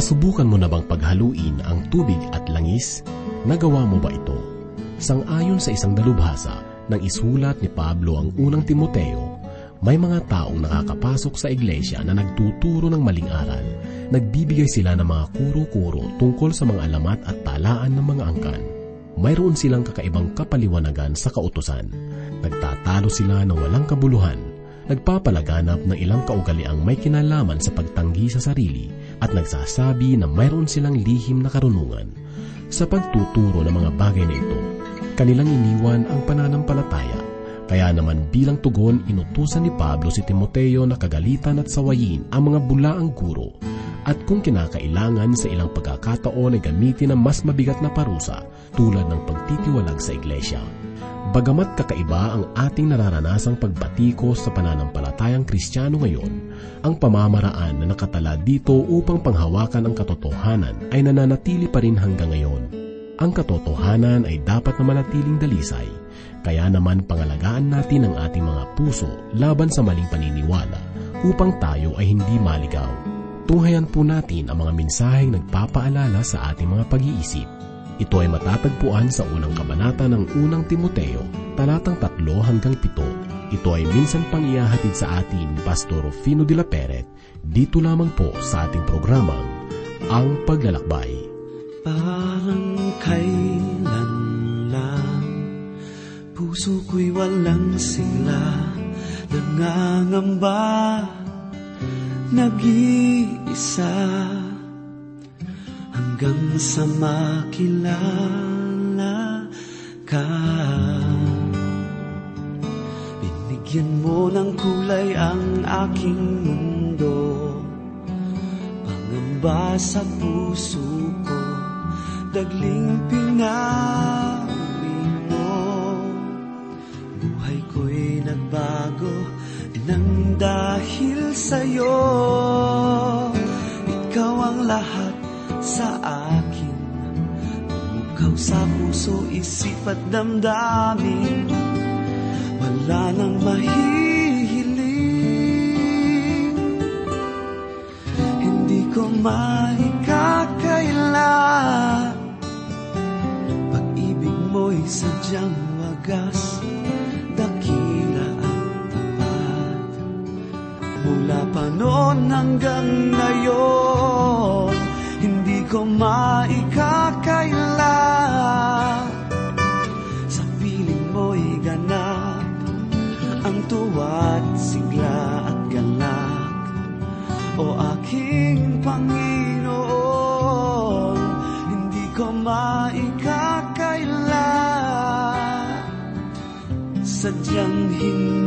Nasubukan mo na bang paghaluin ang tubig at langis? Nagawa mo ba ito? Sang-ayon sa isang dalubhasa, nang isulat ni Pablo ang unang Timoteo, may mga taong nakakapasok sa iglesia na nagtuturo ng maling aral. Nagbibigay sila ng mga kuro-kuro tungkol sa mga alamat at talaan ng mga angkan. Mayroon silang kakaibang kapaliwanagan sa kautosan. Nagtatalo sila ng walang kabuluhan nagpapalaganap ng ilang kaugaliang may kinalaman sa pagtanggi sa sarili at nagsasabi na mayroon silang lihim na karunungan. Sa pagtuturo ng mga bagay na ito, kanilang iniwan ang pananampalataya. Kaya naman bilang tugon, inutusan ni Pablo si Timoteo na kagalitan at sawayin ang mga bulaang guro at kung kinakailangan sa ilang pagkakataon ay gamitin ang mas mabigat na parusa tulad ng pagtitiwalag sa iglesia. Bagamat kakaiba ang ating nararanasang pagbatikos sa pananampalatayang kristyano ngayon, ang pamamaraan na nakatala dito upang panghawakan ang katotohanan ay nananatili pa rin hanggang ngayon. Ang katotohanan ay dapat na manatiling dalisay, kaya naman pangalagaan natin ang ating mga puso laban sa maling paniniwala upang tayo ay hindi maligaw. Tunghayan po natin ang mga mensaheng nagpapaalala sa ating mga pag-iisip ito ay matatagpuan sa unang kabanata ng unang Timoteo, talatang 3 hanggang 7. Ito ay minsan pang iahatid sa atin ni Pastor Rufino de la Peret, dito lamang po sa ating programang Ang Paglalakbay. Parang kailan lang Puso ko'y walang sigla Nangangamba Nag-iisa hanggang sa makilala ka. Binigyan mo ng kulay ang aking mundo, pangamba sa puso ko, dagling pinawi mo. Buhay ko'y nagbago, nang dahil sa'yo, ikaw ang lahat sa sa puso, isip at damdamin. Wala nang mahihiling. Hindi ko maikakaila. Pag-ibig mo'y sadyang wagas Dakila ang tapat. Mula pa noon hanggang ngayon ko maikakaila O aking Panginoon Hindi ko maikakaila. Sadyang hindi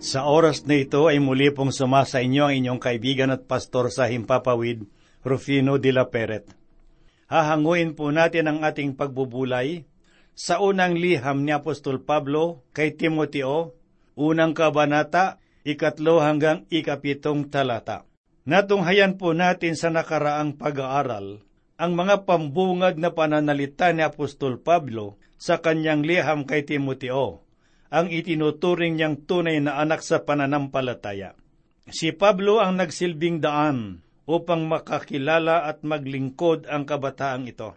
Sa oras na ito ay muli pong sumasa inyo ang inyong kaibigan at pastor sa Himpapawid, Rufino de la Peret. Hahanguin po natin ang ating pagbubulay sa unang liham ni Apostol Pablo kay Timoteo, unang kabanata, ikatlo hanggang ikapitong talata. Natunghayan po natin sa nakaraang pag-aaral ang mga pambungad na pananalita ni Apostol Pablo sa kanyang liham kay Timoteo ang itinuturing niyang tunay na anak sa pananampalataya. Si Pablo ang nagsilbing daan upang makakilala at maglingkod ang kabataang ito.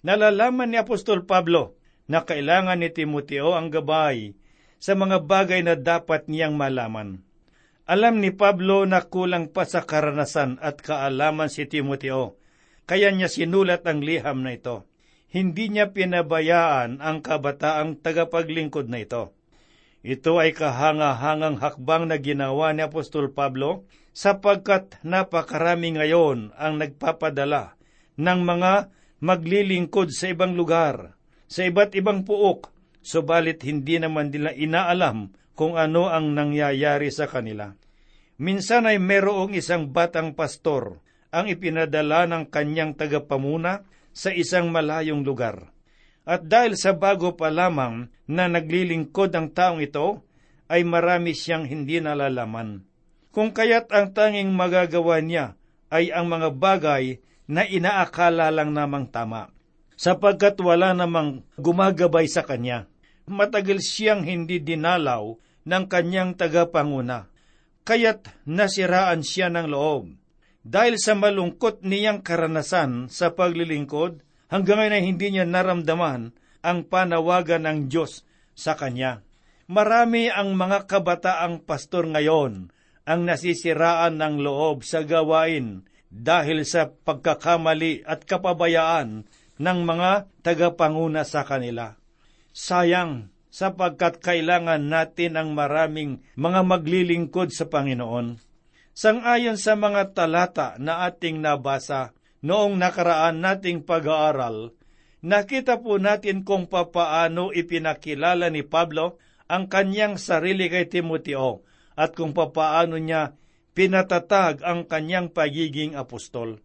Nalalaman ni Apostol Pablo na kailangan ni Timoteo ang gabay sa mga bagay na dapat niyang malaman. Alam ni Pablo na kulang pa sa karanasan at kaalaman si Timoteo, kaya niya sinulat ang liham na ito hindi niya pinabayaan ang kabataang tagapaglingkod na ito. Ito ay kahanga-hangang hakbang na ginawa ni Apostol Pablo sapagkat napakarami ngayon ang nagpapadala ng mga maglilingkod sa ibang lugar, sa iba't ibang puok, subalit hindi naman nila inaalam kung ano ang nangyayari sa kanila. Minsan ay merong isang batang pastor ang ipinadala ng kanyang tagapamuna sa isang malayong lugar. At dahil sa bago pa lamang na naglilingkod ang taong ito, ay marami siyang hindi nalalaman. Kung kaya't ang tanging magagawa niya ay ang mga bagay na inaakala lang namang tama, sapagkat wala namang gumagabay sa kanya. Matagal siyang hindi dinalaw ng kanyang tagapanguna, kaya't nasiraan siya ng loob. Dahil sa malungkot niyang karanasan sa paglilingkod, hanggang ngayon ay hindi niya naramdaman ang panawagan ng Diyos sa kanya. Marami ang mga kabataang pastor ngayon ang nasisiraan ng loob sa gawain dahil sa pagkakamali at kapabayaan ng mga tagapanguna sa kanila. Sayang, sapagkat kailangan natin ang maraming mga maglilingkod sa Panginoon. Sangayon sa mga talata na ating nabasa noong nakaraan nating pag-aaral, nakita po natin kung papaano ipinakilala ni Pablo ang kanyang sarili kay Timoteo at kung papaano niya pinatatag ang kanyang pagiging apostol.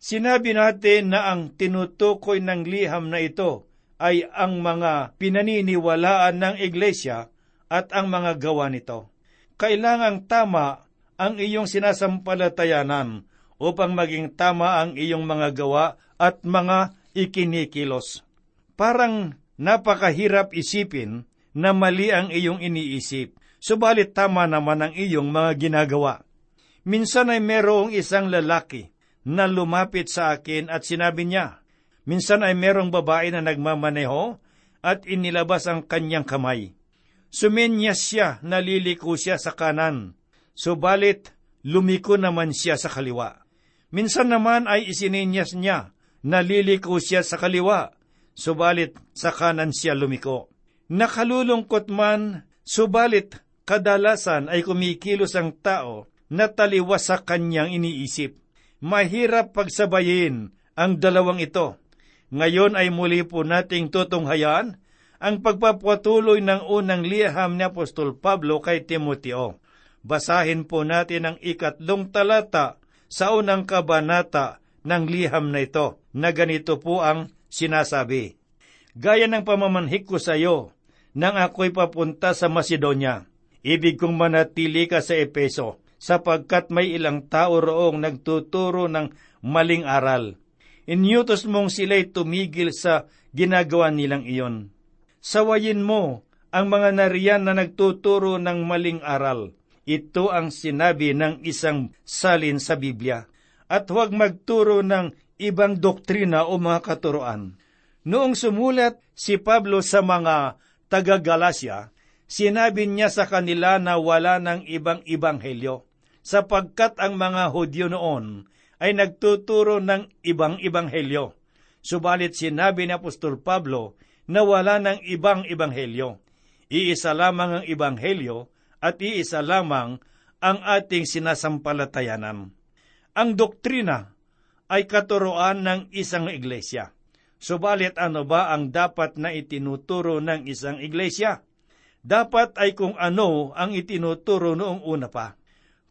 Sinabi natin na ang tinutukoy ng liham na ito ay ang mga pinaniniwalaan ng iglesia at ang mga gawa nito. Kailangang tama ang iyong sinasampalatayanan upang maging tama ang iyong mga gawa at mga ikinikilos. Parang napakahirap isipin na mali ang iyong iniisip, subalit tama naman ang iyong mga ginagawa. Minsan ay merong isang lalaki na lumapit sa akin at sinabi niya, Minsan ay merong babae na nagmamaneho at inilabas ang kanyang kamay. Sumenyas siya, naliliko siya sa kanan, subalit lumiko naman siya sa kaliwa. Minsan naman ay isininyas niya, naliliko siya sa kaliwa, subalit sa kanan siya lumiko. Nakalulungkot man, subalit kadalasan ay kumikilos ang tao na taliwas sa kanyang iniisip mahirap pagsabayin ang dalawang ito. Ngayon ay muli po nating tutunghayan ang pagpapatuloy ng unang liham ni Apostol Pablo kay Timoteo. Basahin po natin ang ikatlong talata sa unang kabanata ng liham na ito, na ganito po ang sinasabi. Gaya ng pamamanhik ko sa iyo, nang ako'y papunta sa Macedonia, ibig kong manatili ka sa Epeso, sapagkat may ilang tao roong nagtuturo ng maling aral. Inyutos mong sila'y tumigil sa ginagawa nilang iyon. Sawayin mo ang mga nariyan na nagtuturo ng maling aral. Ito ang sinabi ng isang salin sa Biblia. At huwag magturo ng ibang doktrina o mga katuroan. Noong sumulat si Pablo sa mga taga-Galasya, sinabi niya sa kanila na wala ng ibang ibanghelyo sapagkat ang mga Hudyo noon ay nagtuturo ng ibang ibanghelyo. Subalit sinabi ni Apostol Pablo na wala ng ibang ibanghelyo. Iisa lamang ang ibanghelyo at iisa lamang ang ating sinasampalatayanan. Ang doktrina ay katuroan ng isang iglesia. Subalit ano ba ang dapat na itinuturo ng isang iglesia? Dapat ay kung ano ang itinuturo noong una pa.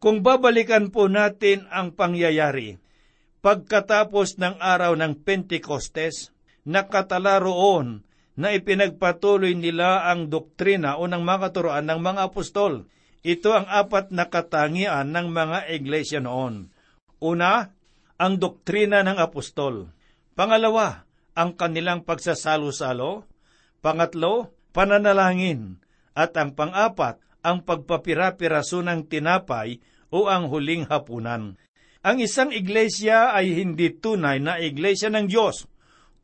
Kung babalikan po natin ang pangyayari, pagkatapos ng araw ng Pentecostes, nakatala roon na ipinagpatuloy nila ang doktrina o ng mga turuan ng mga apostol. Ito ang apat na katangian ng mga iglesia noon. Una, ang doktrina ng apostol. Pangalawa, ang kanilang pagsasalo-salo. Pangatlo, pananalangin. At ang pangapat, ang pagpapira-piraso ng tinapay o ang huling hapunan. Ang isang iglesia ay hindi tunay na iglesia ng Diyos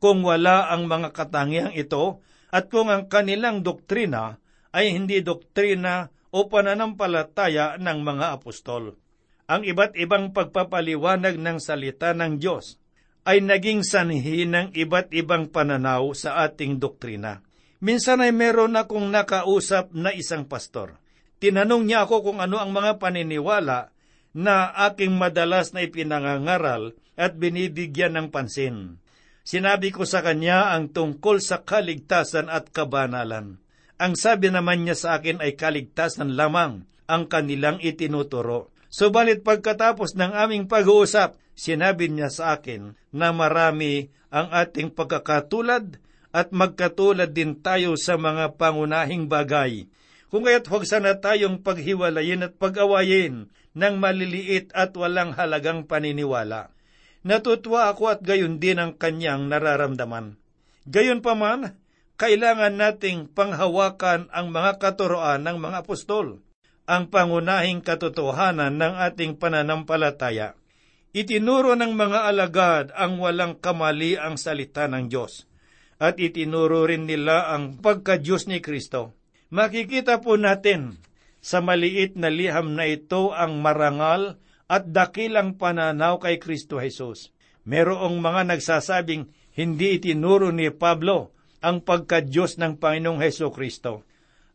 kung wala ang mga katangiang ito at kung ang kanilang doktrina ay hindi doktrina o pananampalataya ng mga apostol. Ang iba't ibang pagpapaliwanag ng salita ng Diyos ay naging sanhi ng iba't ibang pananaw sa ating doktrina. Minsan ay meron akong nakausap na isang pastor. Tinanong niya ako kung ano ang mga paniniwala na aking madalas na ipinangangaral at binibigyan ng pansin. Sinabi ko sa kanya ang tungkol sa kaligtasan at kabanalan. Ang sabi naman niya sa akin ay kaligtasan lamang ang kanilang itinuturo. Subalit pagkatapos ng aming pag-uusap, sinabi niya sa akin na marami ang ating pagkakatulad at magkatulad din tayo sa mga pangunahing bagay. Kung kaya't huwag sana tayong paghiwalayin at pag-awayin ng maliliit at walang halagang paniniwala. Natutuwa ako at gayon din ang kanyang nararamdaman. Gayon pa man, kailangan nating panghawakan ang mga katuroan ng mga apostol, ang pangunahing katotohanan ng ating pananampalataya. Itinuro ng mga alagad ang walang kamali ang salita ng Diyos at itinuro rin nila ang pagka-Diyos ni Kristo. Makikita po natin sa maliit na liham na ito ang marangal at dakilang pananaw kay Kristo Jesus. Merong mga nagsasabing hindi itinuro ni Pablo ang pagka-Diyos ng Panginoong Heso Kristo.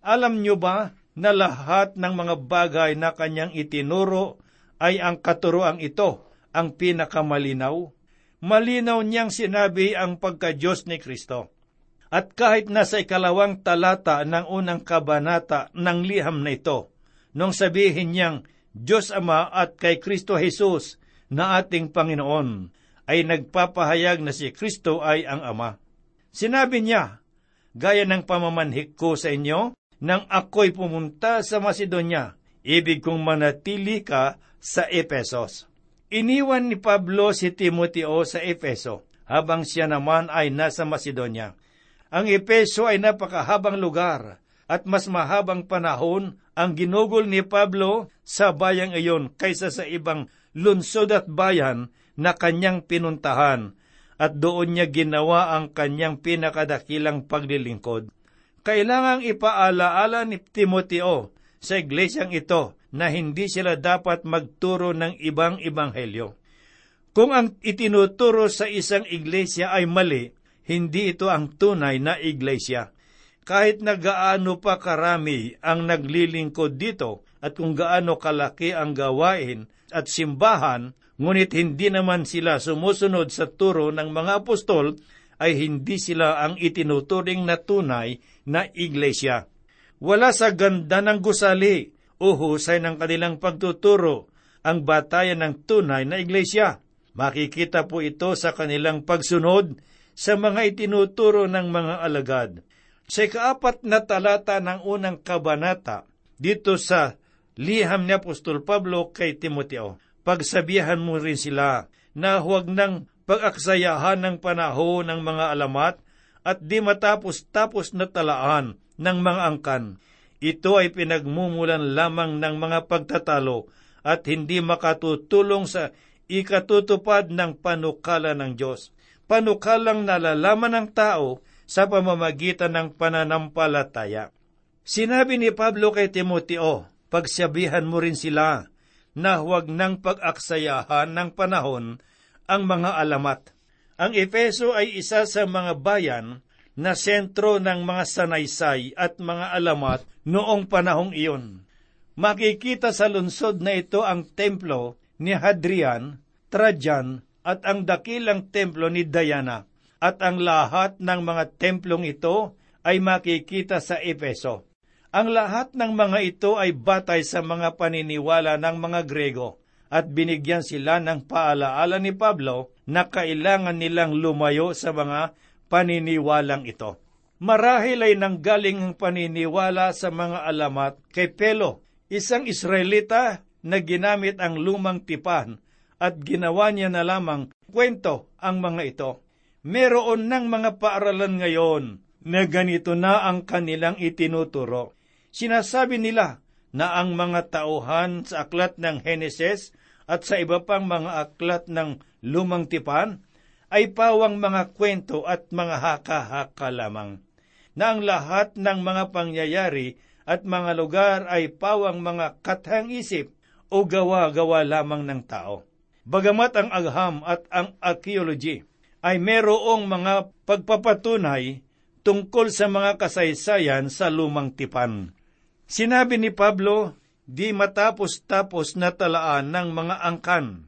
Alam nyo ba na lahat ng mga bagay na kanyang itinuro ay ang katuroang ito ang pinakamalinaw. Malinaw niyang sinabi ang pagka-Diyos ni Kristo. At kahit nasa ikalawang talata ng unang kabanata ng liham na ito, nung sabihin niyang Diyos Ama at kay Kristo Jesus na ating Panginoon, ay nagpapahayag na si Kristo ay ang Ama. Sinabi niya, gaya ng pamamanhik ko sa inyo, nang ako'y pumunta sa Macedonia, ibig kong manatili ka sa Epesos. Iniwan ni Pablo si Timoteo sa Efeso, habang siya naman ay nasa Macedonia. Ang Epeso ay napakahabang lugar, at mas mahabang panahon ang ginugol ni Pablo sa bayang iyon kaysa sa ibang lunsod at bayan na kanyang pinuntahan, at doon niya ginawa ang kanyang pinakadakilang paglilingkod. Kailangang ipaalaala ni Timoteo sa iglesyang ito na hindi sila dapat magturo ng ibang ibanghelyo. Kung ang itinuturo sa isang iglesia ay mali, hindi ito ang tunay na iglesia. Kahit na gaano pa karami ang naglilingkod dito at kung gaano kalaki ang gawain at simbahan, ngunit hindi naman sila sumusunod sa turo ng mga apostol, ay hindi sila ang itinuturing na tunay na iglesia. Wala sa ganda ng gusali o husay ng kanilang pagtuturo ang batayan ng tunay na iglesia. Makikita po ito sa kanilang pagsunod sa mga itinuturo ng mga alagad. Sa kaapat na talata ng unang kabanata, dito sa liham ni Apostol Pablo kay Timoteo, pagsabihan mo rin sila na huwag nang pag-aksayahan ng panahon ng mga alamat at di matapos-tapos na talaan ng mga angkan ito ay pinagmumulan lamang ng mga pagtatalo at hindi makatutulong sa ikatutupad ng panukala ng Diyos. Panukalang nalalaman ng tao sa pamamagitan ng pananampalataya. Sinabi ni Pablo kay Timoteo, pagsabihan mo rin sila na huwag nang pag-aksayahan ng panahon ang mga alamat. Ang Efeso ay isa sa mga bayan na sentro ng mga sanaysay at mga alamat noong panahong iyon. Makikita sa lungsod na ito ang templo ni Hadrian, Trajan at ang dakilang templo ni Diana at ang lahat ng mga templong ito ay makikita sa Epeso. Ang lahat ng mga ito ay batay sa mga paniniwala ng mga Grego at binigyan sila ng paalaala ni Pablo na kailangan nilang lumayo sa mga paniniwalang ito. Marahil ay nanggaling ang paniniwala sa mga alamat kay Pelo, isang Israelita na ginamit ang lumang tipan at ginawa niya na lamang kwento ang mga ito. Meron ng mga paaralan ngayon na ganito na ang kanilang itinuturo. Sinasabi nila na ang mga tauhan sa aklat ng Heneses at sa iba pang mga aklat ng lumang tipan ay pawang mga kwento at mga haka-haka lamang, na ang lahat ng mga pangyayari at mga lugar ay pawang mga kathang isip o gawa-gawa lamang ng tao. Bagamat ang agham at ang archaeology ay merong mga pagpapatunay tungkol sa mga kasaysayan sa lumang tipan. Sinabi ni Pablo, di matapos-tapos na talaan ng mga angkan.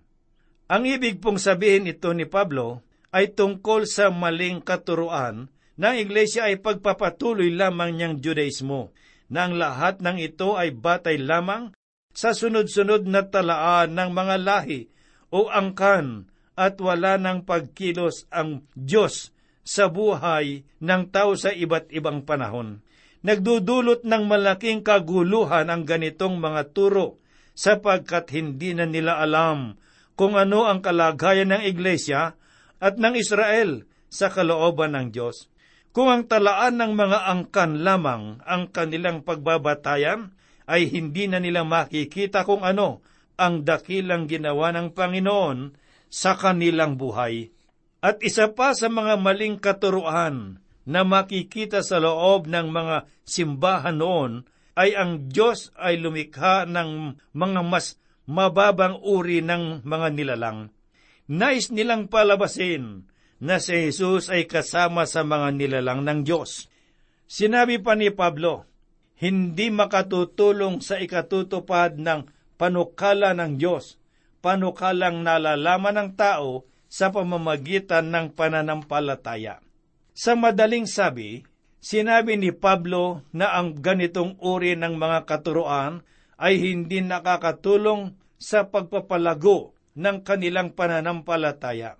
Ang ibig pong sabihin ito ni Pablo ay tungkol sa maling katuruan na ang iglesia ay pagpapatuloy lamang niyang Judaismo, na ang lahat ng ito ay batay lamang sa sunod-sunod na talaan ng mga lahi o angkan at wala ng pagkilos ang Diyos sa buhay ng tao sa iba't ibang panahon. Nagdudulot ng malaking kaguluhan ang ganitong mga turo sapagkat hindi na nila alam kung ano ang kalagayan ng Iglesia at ng Israel sa kalooban ng Diyos. Kung ang talaan ng mga angkan lamang ang kanilang pagbabatayan, ay hindi na nila makikita kung ano ang dakilang ginawa ng Panginoon sa kanilang buhay. At isa pa sa mga maling katuruan na makikita sa loob ng mga simbahan noon ay ang Diyos ay lumikha ng mga mas mababang uri ng mga nilalang. Nais nilang palabasin na si Jesus ay kasama sa mga nilalang ng Diyos. Sinabi pa ni Pablo, hindi makatutulong sa ikatutupad ng panukala ng Diyos, panukalang nalalaman ng tao sa pamamagitan ng pananampalataya. Sa madaling sabi, sinabi ni Pablo na ang ganitong uri ng mga katuroan ay hindi nakakatulong sa pagpapalago ng kanilang pananampalataya.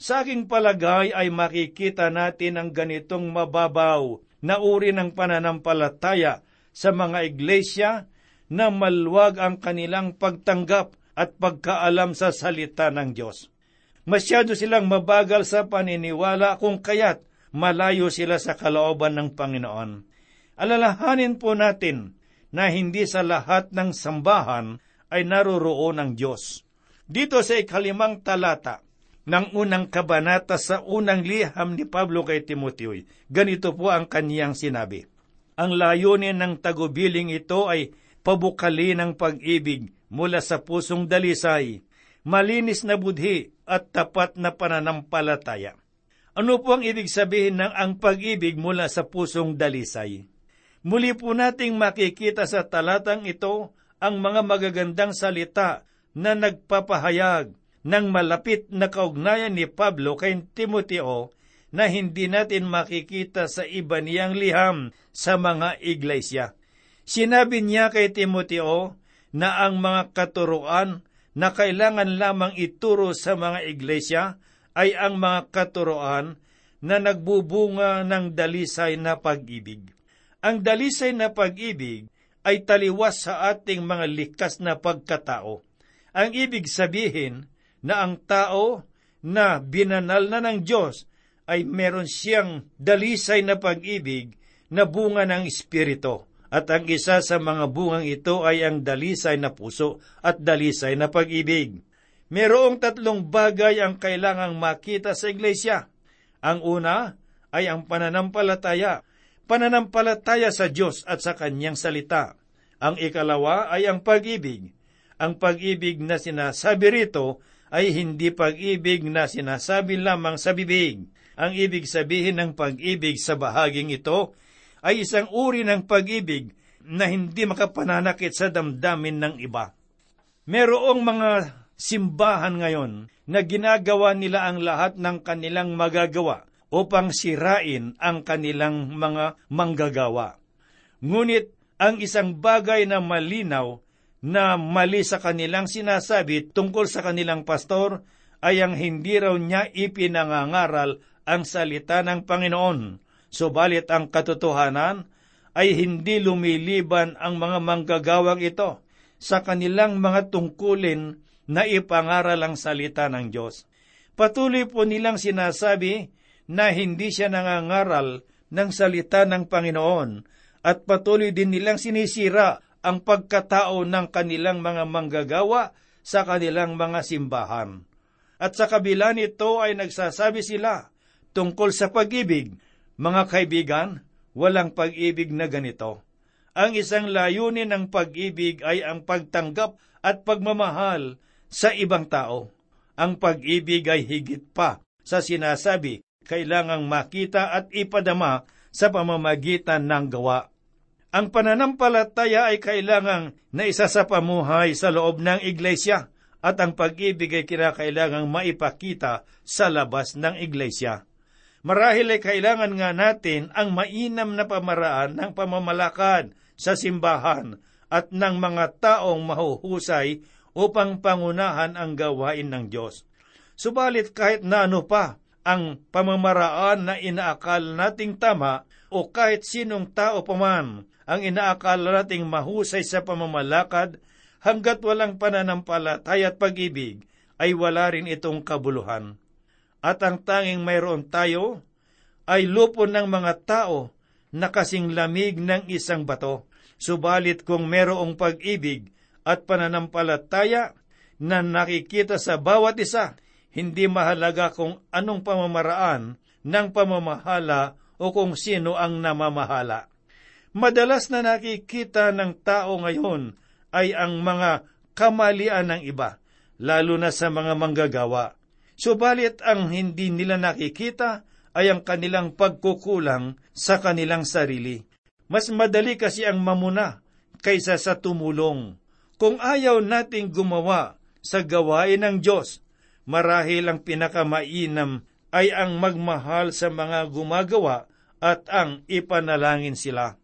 Sa aking palagay ay makikita natin ang ganitong mababaw na uri ng pananampalataya sa mga iglesia na maluwag ang kanilang pagtanggap at pagkaalam sa salita ng Diyos. Masyado silang mabagal sa paniniwala kung kaya't malayo sila sa kalooban ng Panginoon. Alalahanin po natin na hindi sa lahat ng sambahan ay naroroon ang Diyos. Dito sa ikalimang talata, ng unang kabanata sa unang liham ni Pablo kay Timoteo. Ganito po ang kaniyang sinabi. Ang layunin ng tagubiling ito ay pabukali ng pag-ibig mula sa pusong dalisay, malinis na budhi at tapat na pananampalataya. Ano po ang ibig sabihin ng ang pag-ibig mula sa pusong dalisay? Muli po nating makikita sa talatang ito ang mga magagandang salita na nagpapahayag ng malapit na kaugnayan ni Pablo kay Timoteo na hindi natin makikita sa iba niyang liham sa mga iglesia. Sinabi niya kay Timoteo na ang mga katuruan na kailangan lamang ituro sa mga iglesia ay ang mga katuroan na nagbubunga ng dalisay na pag-ibig. Ang dalisay na pag-ibig ay taliwas sa ating mga likas na pagkatao. Ang ibig sabihin na ang tao na binanal na ng Diyos ay meron siyang dalisay na pag-ibig na bunga ng Espiritu. At ang isa sa mga bungang ito ay ang dalisay na puso at dalisay na pag-ibig. Merong tatlong bagay ang kailangang makita sa iglesia. Ang una ay ang pananampalataya. Pananampalataya sa Diyos at sa Kanyang salita. Ang ikalawa ay ang pag-ibig. Ang pag-ibig na sinasabi rito ay hindi pag-ibig na sinasabi lamang sa bibig. Ang ibig sabihin ng pag-ibig sa bahaging ito ay isang uri ng pag-ibig na hindi makapananakit sa damdamin ng iba. Merong mga simbahan ngayon na ginagawa nila ang lahat ng kanilang magagawa upang sirain ang kanilang mga manggagawa. Ngunit ang isang bagay na malinaw na mali sa kanilang sinasabi tungkol sa kanilang pastor ay ang hindi raw niya ipinangangaral ang salita ng Panginoon. Subalit ang katotohanan ay hindi lumiliban ang mga manggagawang ito sa kanilang mga tungkulin na ipangaral ang salita ng Diyos. Patuloy po nilang sinasabi na hindi siya nangangaral ng salita ng Panginoon at patuloy din nilang sinisira ang pagkatao ng kanilang mga manggagawa sa kanilang mga simbahan. At sa kabila nito ay nagsasabi sila tungkol sa pag-ibig. Mga kaibigan, walang pag-ibig na ganito. Ang isang layunin ng pag-ibig ay ang pagtanggap at pagmamahal sa ibang tao. Ang pag-ibig ay higit pa sa sinasabi, kailangang makita at ipadama sa pamamagitan ng gawa. Ang pananampalataya ay kailangang na isa sa pamuhay sa loob ng iglesia at ang pag-ibig ay kinakailangang maipakita sa labas ng iglesia. Marahil ay kailangan nga natin ang mainam na pamaraan ng pamamalakad sa simbahan at ng mga taong mahuhusay upang pangunahan ang gawain ng Diyos. Subalit kahit na ano pa ang pamamaraan na inaakal nating tama o kahit sinong tao pa man ang inaakal nating mahusay sa pamamalakad, hanggat walang pananampalataya at pag-ibig, ay wala rin itong kabuluhan. At ang tanging mayroon tayo ay lupo ng mga tao na kasing lamig ng isang bato. Subalit kung merong pag-ibig at pananampalataya na nakikita sa bawat isa, hindi mahalaga kung anong pamamaraan ng pamamahala o kung sino ang namamahala. Madalas na nakikita ng tao ngayon ay ang mga kamalian ng iba lalo na sa mga manggagawa. Subalit ang hindi nila nakikita ay ang kanilang pagkukulang sa kanilang sarili. Mas madali kasi ang mamuna kaysa sa tumulong. Kung ayaw nating gumawa sa gawain ng Diyos, marahil ang pinakamainam ay ang magmahal sa mga gumagawa at ang ipanalangin sila.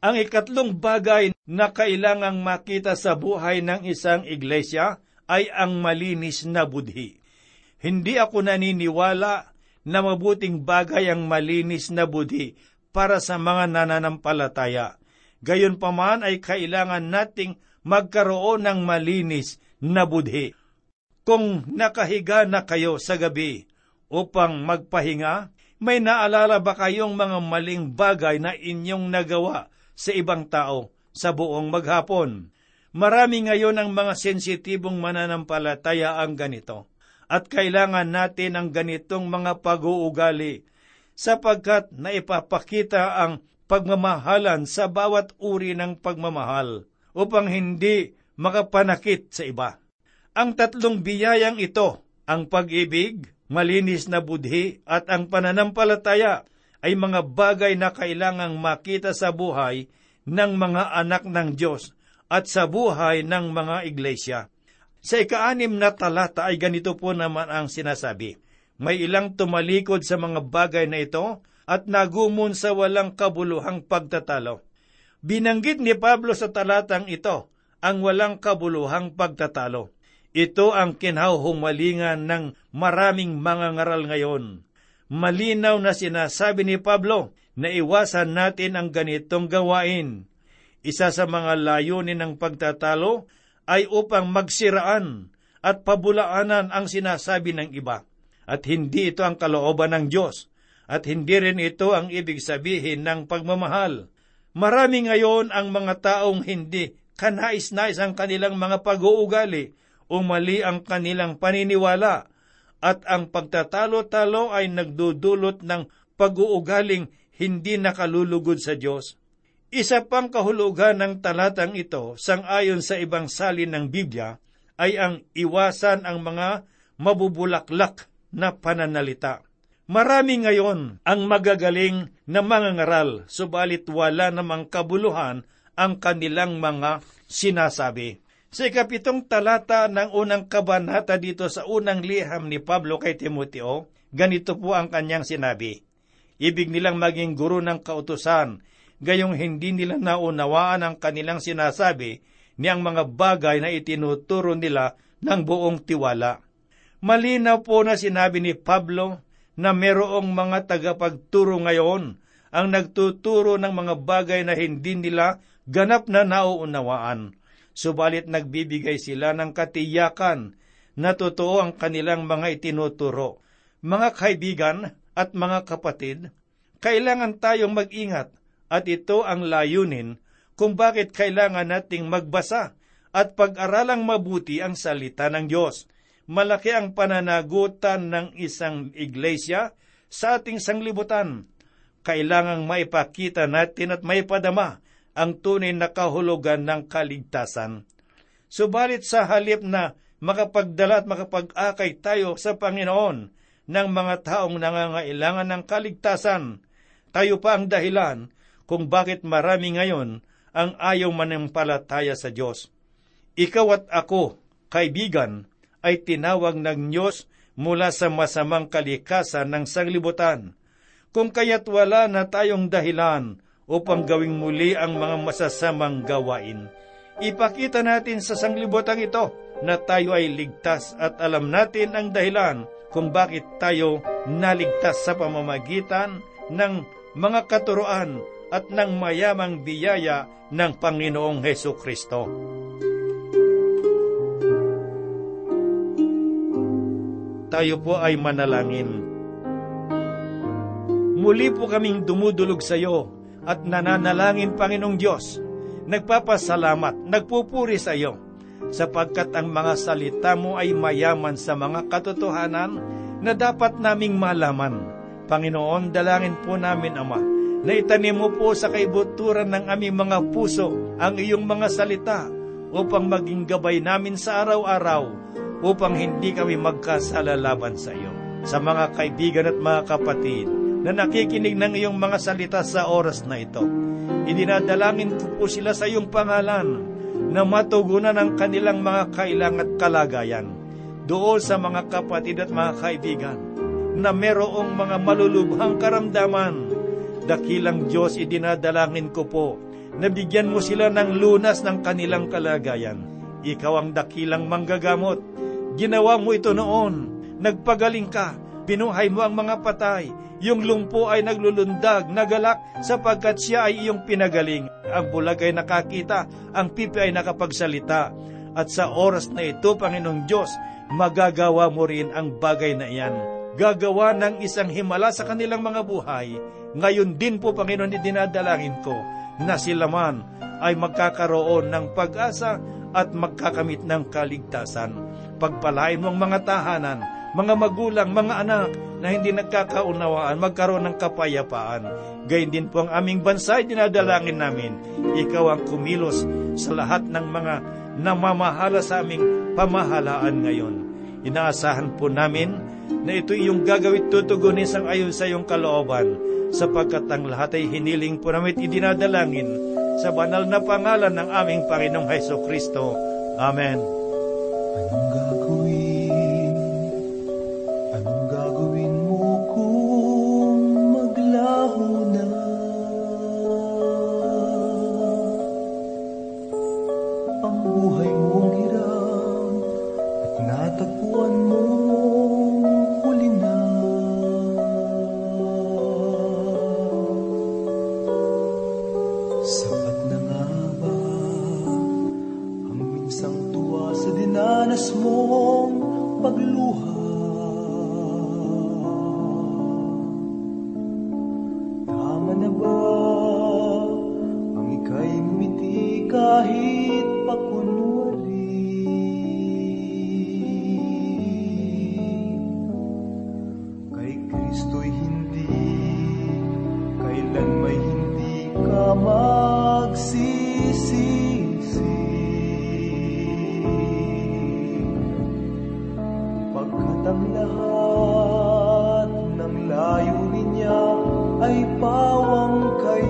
Ang ikatlong bagay na kailangang makita sa buhay ng isang iglesia ay ang malinis na budhi. Hindi ako naniniwala na mabuting bagay ang malinis na budhi para sa mga nananampalataya. Gayon pa man ay kailangan nating magkaroon ng malinis na budhi. Kung nakahiga na kayo sa gabi upang magpahinga, may naalala ba kayong mga maling bagay na inyong nagawa sa ibang tao sa buong maghapon? Marami ngayon ang mga sensitibong mananampalataya ang ganito. At kailangan natin ang ganitong mga pag-uugali sapagkat naipapakita ang pagmamahalan sa bawat uri ng pagmamahal upang hindi makapanakit sa iba. Ang tatlong biyayang ito, ang pag-ibig, malinis na budhi at ang pananampalataya ay mga bagay na kailangang makita sa buhay ng mga anak ng Diyos at sa buhay ng mga iglesia. Sa ikaanim na talata ay ganito po naman ang sinasabi. May ilang tumalikod sa mga bagay na ito at nagumon sa walang kabuluhang pagtatalo. Binanggit ni Pablo sa talatang ito ang walang kabuluhang pagtatalo. Ito ang kinauhumalingan ng maraming mga ngaral ngayon. Malinaw na sinasabi ni Pablo na iwasan natin ang ganitong gawain isa sa mga layunin ng pagtatalo ay upang magsiraan at pabulaanan ang sinasabi ng iba. At hindi ito ang kalooban ng Diyos. At hindi rin ito ang ibig sabihin ng pagmamahal. Marami ngayon ang mga taong hindi kanais-nais ang kanilang mga pag-uugali o mali ang kanilang paniniwala at ang pagtatalo-talo ay nagdudulot ng pag-uugaling hindi nakalulugod sa Diyos. Isa pang kahulugan ng talatang ito, sangayon sa ibang salin ng Biblia, ay ang iwasan ang mga mabubulaklak na pananalita. Marami ngayon ang magagaling na mga ngaral, subalit wala namang kabuluhan ang kanilang mga sinasabi. Sa ikapitong talata ng unang kabanata dito sa unang liham ni Pablo kay Timoteo, ganito po ang kanyang sinabi. Ibig nilang maging guro ng kautusan, gayong hindi nila naunawaan ang kanilang sinasabi ni ang mga bagay na itinuturo nila ng buong tiwala. Malinaw po na sinabi ni Pablo na merong mga tagapagturo ngayon ang nagtuturo ng mga bagay na hindi nila ganap na nauunawaan. Subalit nagbibigay sila ng katiyakan na totoo ang kanilang mga itinuturo. Mga kaibigan at mga kapatid, kailangan tayong mag-ingat at ito ang layunin kung bakit kailangan nating magbasa at pag-aralang mabuti ang salita ng Diyos. Malaki ang pananagutan ng isang iglesia sa ating sanglibutan. Kailangang maipakita natin at maipadama ang tunay na kahulugan ng kaligtasan. Subalit sa halip na makapagdala at makapag-akay tayo sa Panginoon ng mga taong nangangailangan ng kaligtasan, tayo pa ang dahilan kung bakit marami ngayon ang ayaw manampalataya sa Diyos. Ikaw at ako, kaibigan, ay tinawag ng Diyos mula sa masamang kalikasan ng sanglibutan. Kung kaya't wala na tayong dahilan upang gawing muli ang mga masasamang gawain. ipakita natin sa sanglibutan ito na tayo ay ligtas at alam natin ang dahilan kung bakit tayo naligtas sa pamamagitan ng mga katuruan at ng mayamang biyaya ng Panginoong Heso Kristo. Tayo po ay manalangin. Muli po kaming dumudulog sa iyo at nananalangin, Panginoong Diyos. Nagpapasalamat, nagpupuri sa iyo, sapagkat ang mga salita mo ay mayaman sa mga katotohanan na dapat naming malaman. Panginoon, dalangin po namin, Ama, na itanim mo po sa kaibuturan ng aming mga puso ang iyong mga salita upang maging gabay namin sa araw-araw upang hindi kami magkasala laban sa iyo. Sa mga kaibigan at mga kapatid na nakikinig ng iyong mga salita sa oras na ito, idinadalangin ko po sila sa iyong pangalan na matugunan ang kanilang mga kailangan at kalagayan doon sa mga kapatid at mga kaibigan na merong mga malulubhang karamdaman. Dakilang Diyos, idinadalangin ko po na bigyan mo sila ng lunas ng kanilang kalagayan. Ikaw ang dakilang manggagamot. Ginawa mo ito noon. Nagpagaling ka. Pinuhay mo ang mga patay. Yung lumpo ay naglulundag, nagalak, sapagkat siya ay iyong pinagaling. Ang bulag ay nakakita, ang pipi ay nakapagsalita. At sa oras na ito, Panginoong Diyos, magagawa mo rin ang bagay na iyan. Gagawa ng isang himala sa kanilang mga buhay. Ngayon din po, Panginoon, dinadalangin ko na sila man ay magkakaroon ng pag-asa at magkakamit ng kaligtasan. Pagpalain mo ang mga tahanan, mga magulang, mga anak na hindi nagkakaunawaan, magkaroon ng kapayapaan. Gayun din po ang aming bansa ay dinadalangin namin. Ikaw ang kumilos sa lahat ng mga namamahala sa aming pamahalaan ngayon. Inaasahan po namin na ito iyong gagawit tutugunin sang ayon sa iyong kalooban, sapagkat ang lahat ay hiniling po namin idinadalangin sa banal na pangalan ng aming Panginoong Heso Kristo. Amen. Anong ay pawang kay